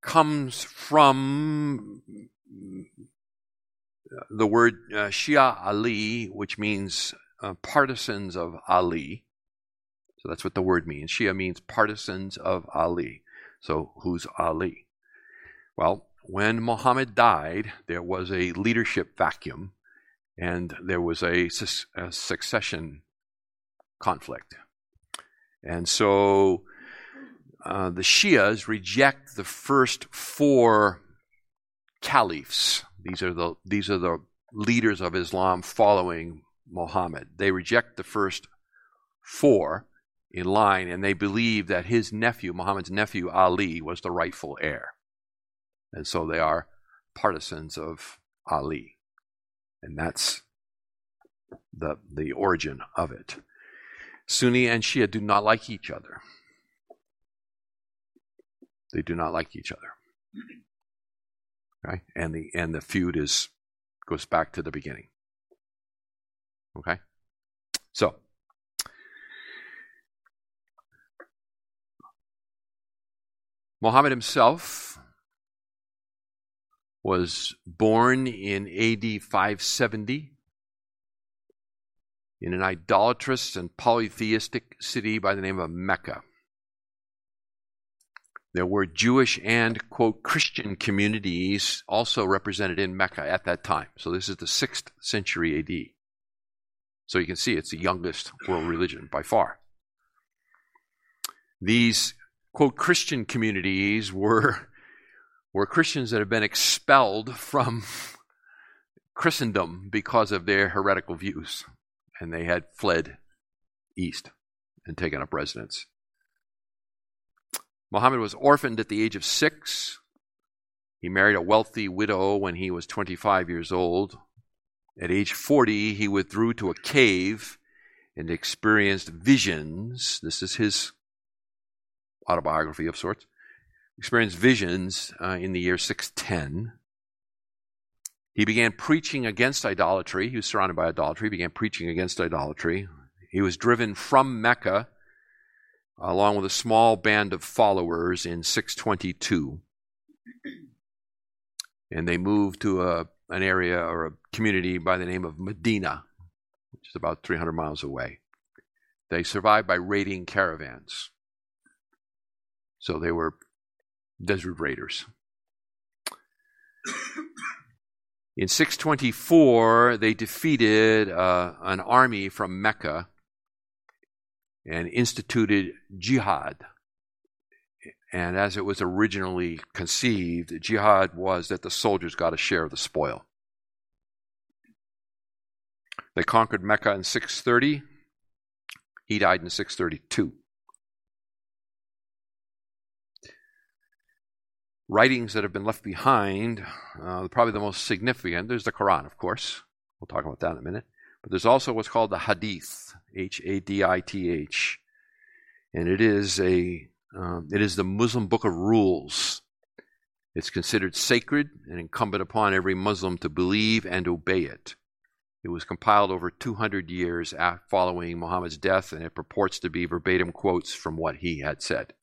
comes from the word uh, Shia Ali, which means uh, partisans of Ali. So that's what the word means. Shia means partisans of Ali. So who's Ali? Well, when Muhammad died, there was a leadership vacuum and there was a, a succession conflict. And so uh, the Shias reject the first four caliphs. These are the these are the leaders of Islam following Muhammad. They reject the first four in line, and they believe that his nephew, Muhammad's nephew Ali, was the rightful heir, and so they are partisans of Ali, and that's the the origin of it. Sunni and Shia do not like each other. They do not like each other. Okay? And the and the feud is goes back to the beginning. Okay? So Muhammad himself was born in AD 570 in an idolatrous and polytheistic city by the name of Mecca. There were Jewish and, quote, Christian communities also represented in Mecca at that time. So this is the 6th century AD. So you can see it's the youngest world religion by far. These, quote, Christian communities were, were Christians that had been expelled from Christendom because of their heretical views. And they had fled east and taken up residence Muhammad was orphaned at the age of six He married a wealthy widow when he was 25 years old. At age 40, he withdrew to a cave and experienced visions. This is his autobiography of sorts. Experienced visions uh, in the year 610. He began preaching against idolatry. He was surrounded by idolatry. He began preaching against idolatry. He was driven from Mecca along with a small band of followers in 622. And they moved to a, an area or a community by the name of Medina, which is about 300 miles away. They survived by raiding caravans. So they were desert raiders. In 624, they defeated uh, an army from Mecca and instituted jihad. And as it was originally conceived, jihad was that the soldiers got a share of the spoil. They conquered Mecca in 630. He died in 632. Writings that have been left behind, uh, probably the most significant, there's the Quran, of course. We'll talk about that in a minute. But there's also what's called the Hadith, H A D I T H, and it is a um, it is the Muslim book of rules. It's considered sacred and incumbent upon every Muslim to believe and obey it. It was compiled over 200 years following Muhammad's death, and it purports to be verbatim quotes from what he had said.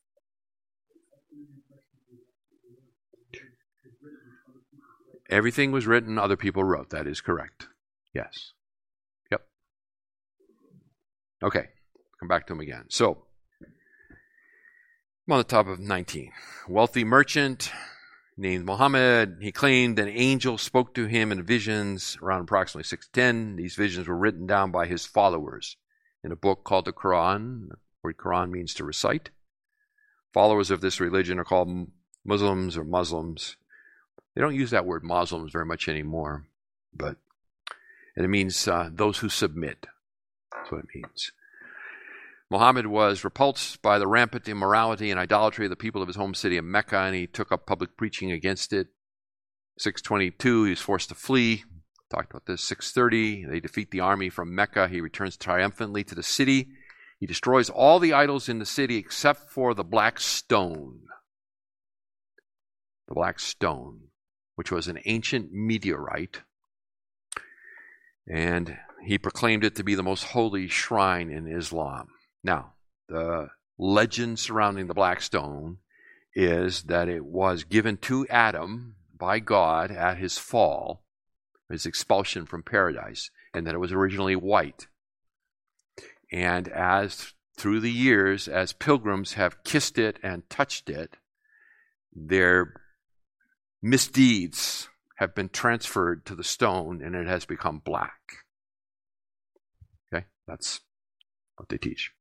Everything was written, other people wrote. That is correct. Yes. Yep. Okay, come back to him again. So, I'm on the top of 19. Wealthy merchant named Muhammad. He claimed an angel spoke to him in visions around approximately 610. These visions were written down by his followers in a book called the Quran. The word Quran means to recite. Followers of this religion are called Muslims or Moslems. They don't use that word Moslems very much anymore, but and it means uh, those who submit. That's what it means. Muhammad was repulsed by the rampant immorality and idolatry of the people of his home city of Mecca, and he took up public preaching against it. 622, he was forced to flee. Talked about this. 630, they defeat the army from Mecca. He returns triumphantly to the city. He destroys all the idols in the city except for the black stone. The black stone, which was an ancient meteorite. And he proclaimed it to be the most holy shrine in Islam. Now, the legend surrounding the black stone is that it was given to Adam by God at his fall, his expulsion from paradise, and that it was originally white. And as through the years, as pilgrims have kissed it and touched it, their misdeeds have been transferred to the stone and it has become black. Okay, that's what they teach.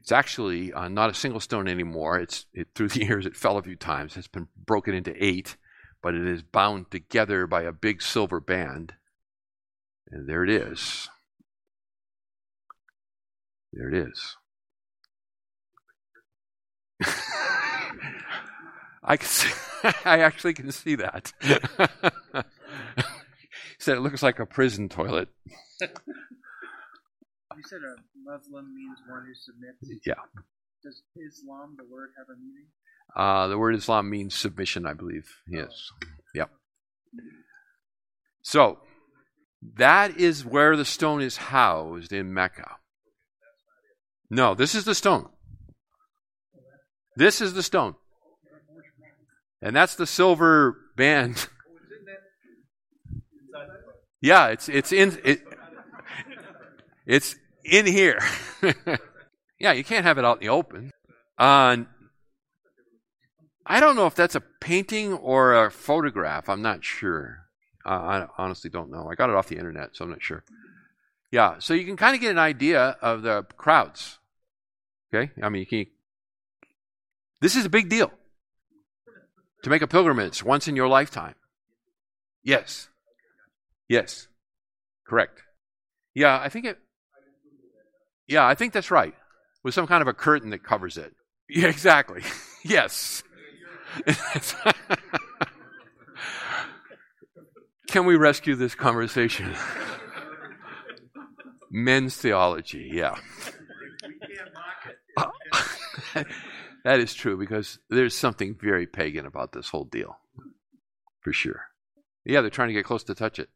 It's actually uh, not a single stone anymore. It's it, through the years it fell a few times. It's been broken into eight, but it is bound together by a big silver band. And there it is. There it is. I can see, I actually can see that. he said it looks like a prison toilet. You said a Muslim means one who submits. Yeah. Does Islam, the word, have a meaning? Uh, the word Islam means submission, I believe. Yes. Yep. So, that is where the stone is housed in Mecca. No, this is the stone. This is the stone. And that's the silver band. Yeah, it's it's in it, it's in here. yeah, you can't have it out in the open. Uh, I don't know if that's a painting or a photograph. I'm not sure. Uh, I honestly don't know. I got it off the internet, so I'm not sure. Yeah, so you can kind of get an idea of the crowds. Okay, I mean, you can. This is a big deal to make a pilgrimage once in your lifetime. Yes. Yes. Correct. Yeah, I think it. Yeah, I think that's right. With some kind of a curtain that covers it. Yeah, exactly. yes. can we rescue this conversation? Men's theology, yeah. That is true because there's something very pagan about this whole deal, for sure. Yeah, they're trying to get close to touch it.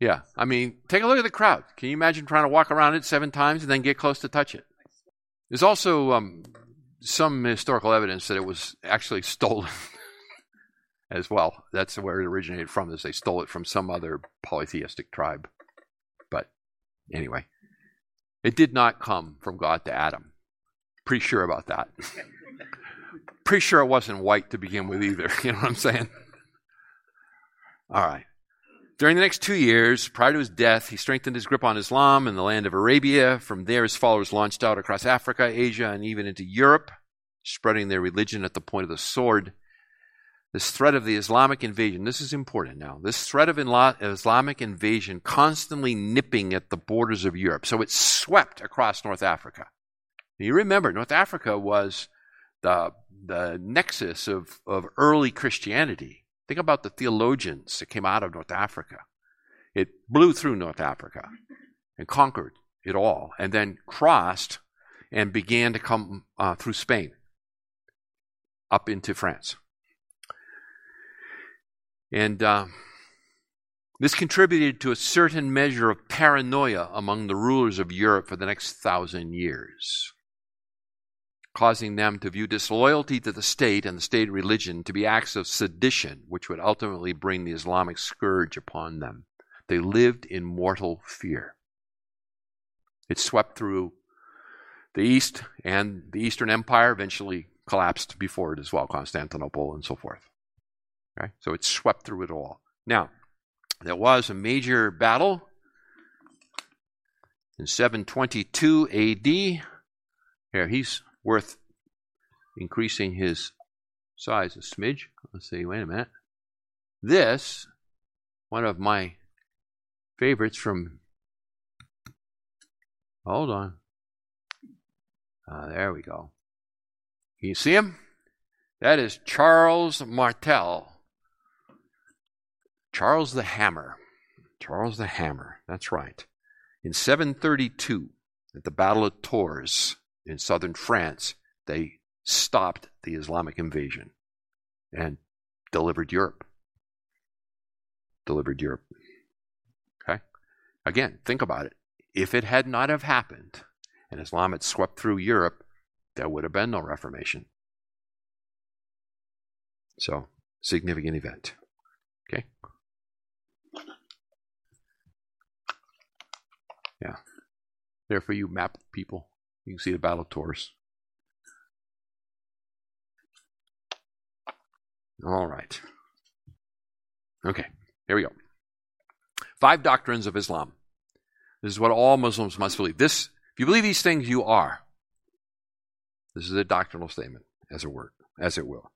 Yeah, I mean, take a look at the crowd. Can you imagine trying to walk around it seven times and then get close to touch it? There's also um, some historical evidence that it was actually stolen as well. That's where it originated from. Is they stole it from some other polytheistic tribe. But anyway, it did not come from God to Adam. Pretty sure about that. Pretty sure it wasn't white to begin with either. You know what I'm saying? All right. During the next two years, prior to his death, he strengthened his grip on Islam in the land of Arabia. From there, his followers launched out across Africa, Asia, and even into Europe, spreading their religion at the point of the sword. This threat of the Islamic invasion, this is important now. This threat of Islamic invasion constantly nipping at the borders of Europe. So it swept across North Africa. You remember, North Africa was the, the nexus of, of early Christianity. Think about the theologians that came out of North Africa. It blew through North Africa and conquered it all, and then crossed and began to come uh, through Spain up into France. And uh, this contributed to a certain measure of paranoia among the rulers of Europe for the next thousand years causing them to view disloyalty to the state and the state religion to be acts of sedition, which would ultimately bring the Islamic scourge upon them. They lived in mortal fear. It swept through the East, and the Eastern Empire eventually collapsed before it as well, Constantinople and so forth. Okay? So it swept through it all. Now, there was a major battle in 722 AD. Here, he's worth increasing his size a smidge. Let's see, wait a minute. This, one of my favorites from. Hold on. Uh, there we go. Can you see him? That is Charles Martel. Charles the Hammer. Charles the Hammer. That's right. In 732, at the Battle of Tours, in southern France, they stopped the Islamic invasion and delivered Europe. Delivered Europe. Okay? Again, think about it. If it had not have happened and Islam had swept through Europe, there would have been no Reformation. So, significant event. Okay? Yeah. There for you map people. You can see the Battle Tours. All right. Okay, here we go. Five doctrines of Islam. This is what all Muslims must believe. This, if you believe these things, you are. This is a doctrinal statement, as it were, as it will.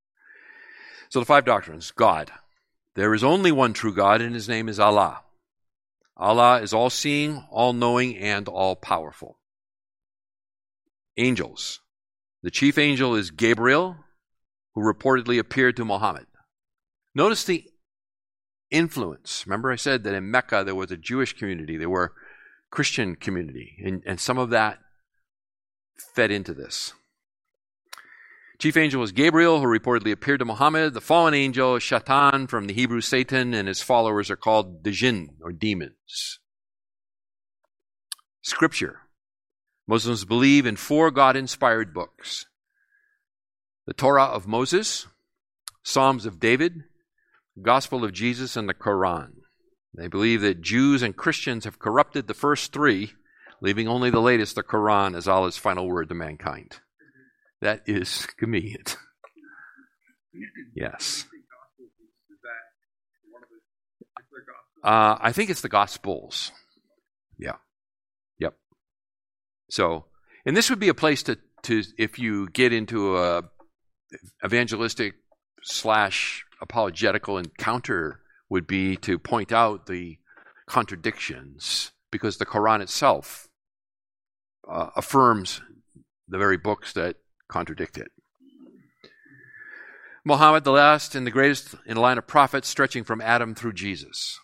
So the five doctrines: God. There is only one true God, and his name is Allah. Allah is all seeing, all knowing, and all powerful angels. The chief angel is Gabriel, who reportedly appeared to Muhammad. Notice the influence. Remember, I said that in Mecca there was a Jewish community, there were Christian community, and, and some of that fed into this. Chief angel was Gabriel, who reportedly appeared to Muhammad. The fallen angel Shaitan from the Hebrew Satan, and his followers are called the jinn, or demons. Scripture. Muslims believe in four God inspired books the Torah of Moses, Psalms of David, Gospel of Jesus, and the Quran. They believe that Jews and Christians have corrupted the first three, leaving only the latest, the Quran, as Allah's final word to mankind. That is convenient. Yes. Uh, I think it's the Gospels. Yeah. So, and this would be a place to, to if you get into a evangelistic slash apologetical encounter would be to point out the contradictions because the Quran itself uh, affirms the very books that contradict it. Muhammad, the last and the greatest in a line of prophets stretching from Adam through Jesus.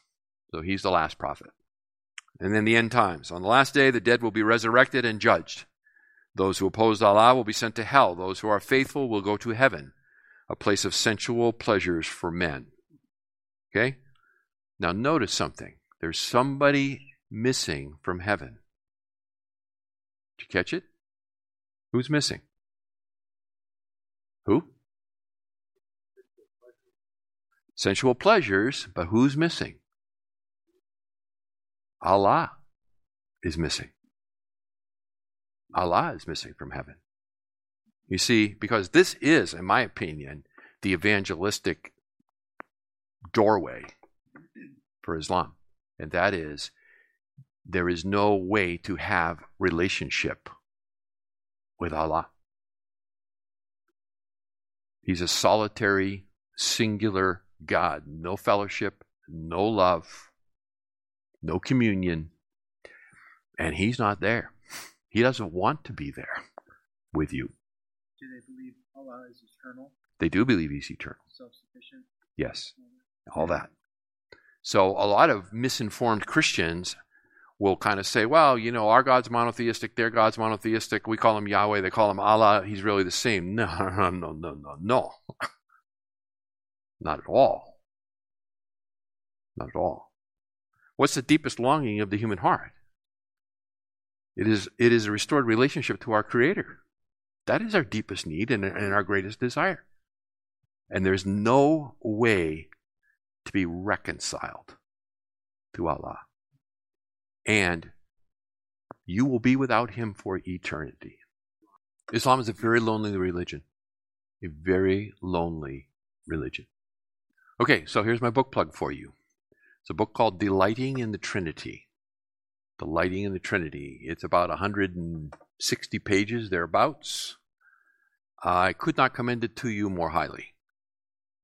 So he's the last prophet. And then the end times. On the last day, the dead will be resurrected and judged. Those who oppose Allah will be sent to hell. Those who are faithful will go to heaven, a place of sensual pleasures for men. Okay? Now notice something. There's somebody missing from heaven. Did you catch it? Who's missing? Who? Sensual pleasures, but who's missing? Allah is missing. Allah is missing from heaven. You see, because this is, in my opinion, the evangelistic doorway for Islam. And that is there is no way to have relationship with Allah. He's a solitary, singular God. No fellowship, no love, no communion. And He's not there. He doesn't want to be there with you. Do they believe Allah is eternal, They do believe He's eternal. self sufficient? Yes, all that. So a lot of misinformed Christians will kind of say, well, you know, our God's monotheistic, their God's monotheistic. We call him Yahweh, they call him Allah. He's really the same. No, no, no, no, no, no. Not at all. Not at all. What's the deepest longing of the human heart? It is, it is a restored relationship to our Creator. That is our deepest need and, and our greatest desire. And there's no way to be reconciled to Allah. And you will be without Him for eternity. Islam is a very lonely religion. A very lonely religion. Okay, so here's my book plug for you. It's a book called Delighting in the Trinity. Delighting in the Trinity. It's about 160 pages, thereabouts. I could not commend it to you more highly.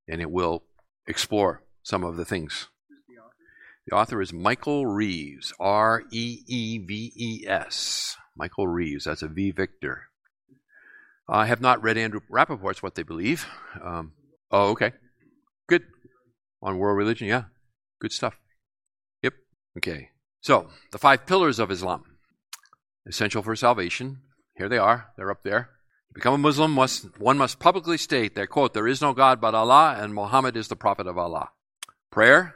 And it will explore some of the things. The author is Michael Reeves, R E E V E S. Michael Reeves, that's a V Victor. I have not read Andrew Rappaport's What They Believe. Um, oh, okay. Good. On world religion, yeah. Good stuff. Yep. Okay. So, the five pillars of Islam. Essential for salvation. Here they are. They're up there. To become a Muslim, must, one must publicly state that, quote, there is no God but Allah and Muhammad is the prophet of Allah. Prayer.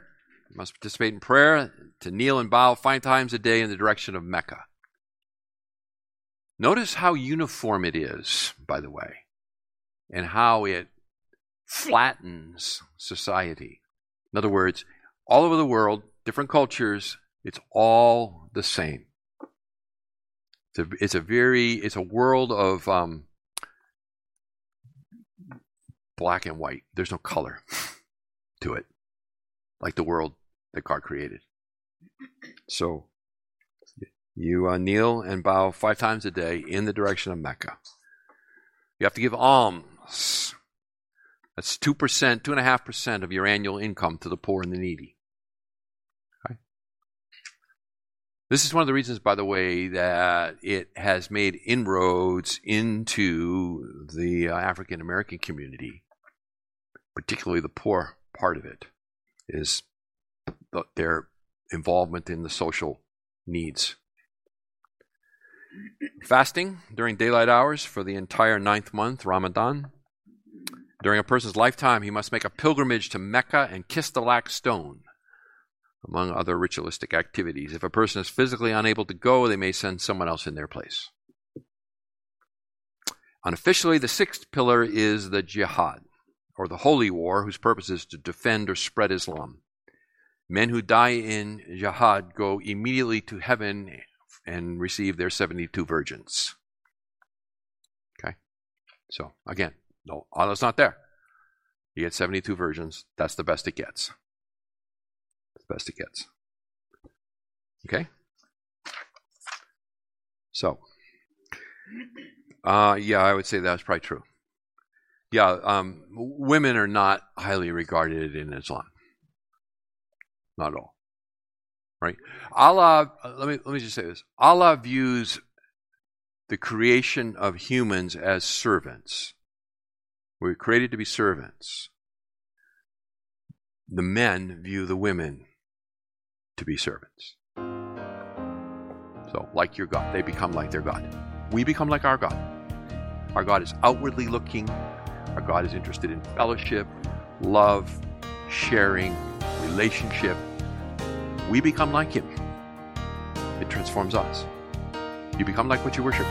You must participate in prayer, to kneel and bow five times a day in the direction of Mecca. Notice how uniform it is, by the way, and how it flattens society. In other words, all over the world, different cultures, it's all the same. It's a, it's a very, it's a world of um, black and white. There's no color to it, like the world that God created. So you uh, kneel and bow five times a day in the direction of Mecca. You have to give alms. That's 2%, 2.5% of your annual income to the poor and the needy. This is one of the reasons, by the way, that it has made inroads into the uh, African American community, particularly the poor part of it, is the, their involvement in the social needs. Fasting during daylight hours for the entire ninth month, Ramadan. During a person's lifetime, he must make a pilgrimage to Mecca and kiss the black stone, among other ritualistic activities. If a person is physically unable to go, they may send someone else in their place. Unofficially, the sixth pillar is the jihad, or the holy war, whose purpose is to defend or spread Islam. Men who die in jihad go immediately to heaven and receive their 72 virgins. Okay? So, again, no, Allah's not there. You get 72 virgins. That's the best it gets. Best it gets. Okay? So, uh, yeah, I would say that's probably true. Yeah, um, women are not highly regarded in Islam. Not at all. Right? Allah, let me, let me just say this. Allah views the creation of humans as servants. We're created to be servants. The men view the women to be servants. So, like your God, they become like their God. We become like our God. Our God is outwardly looking, our God is interested in fellowship, love, sharing, relationship. We become like Him. It transforms us. You become like what you worship.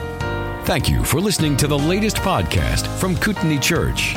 Thank you for listening to the latest podcast from Kootenai Church.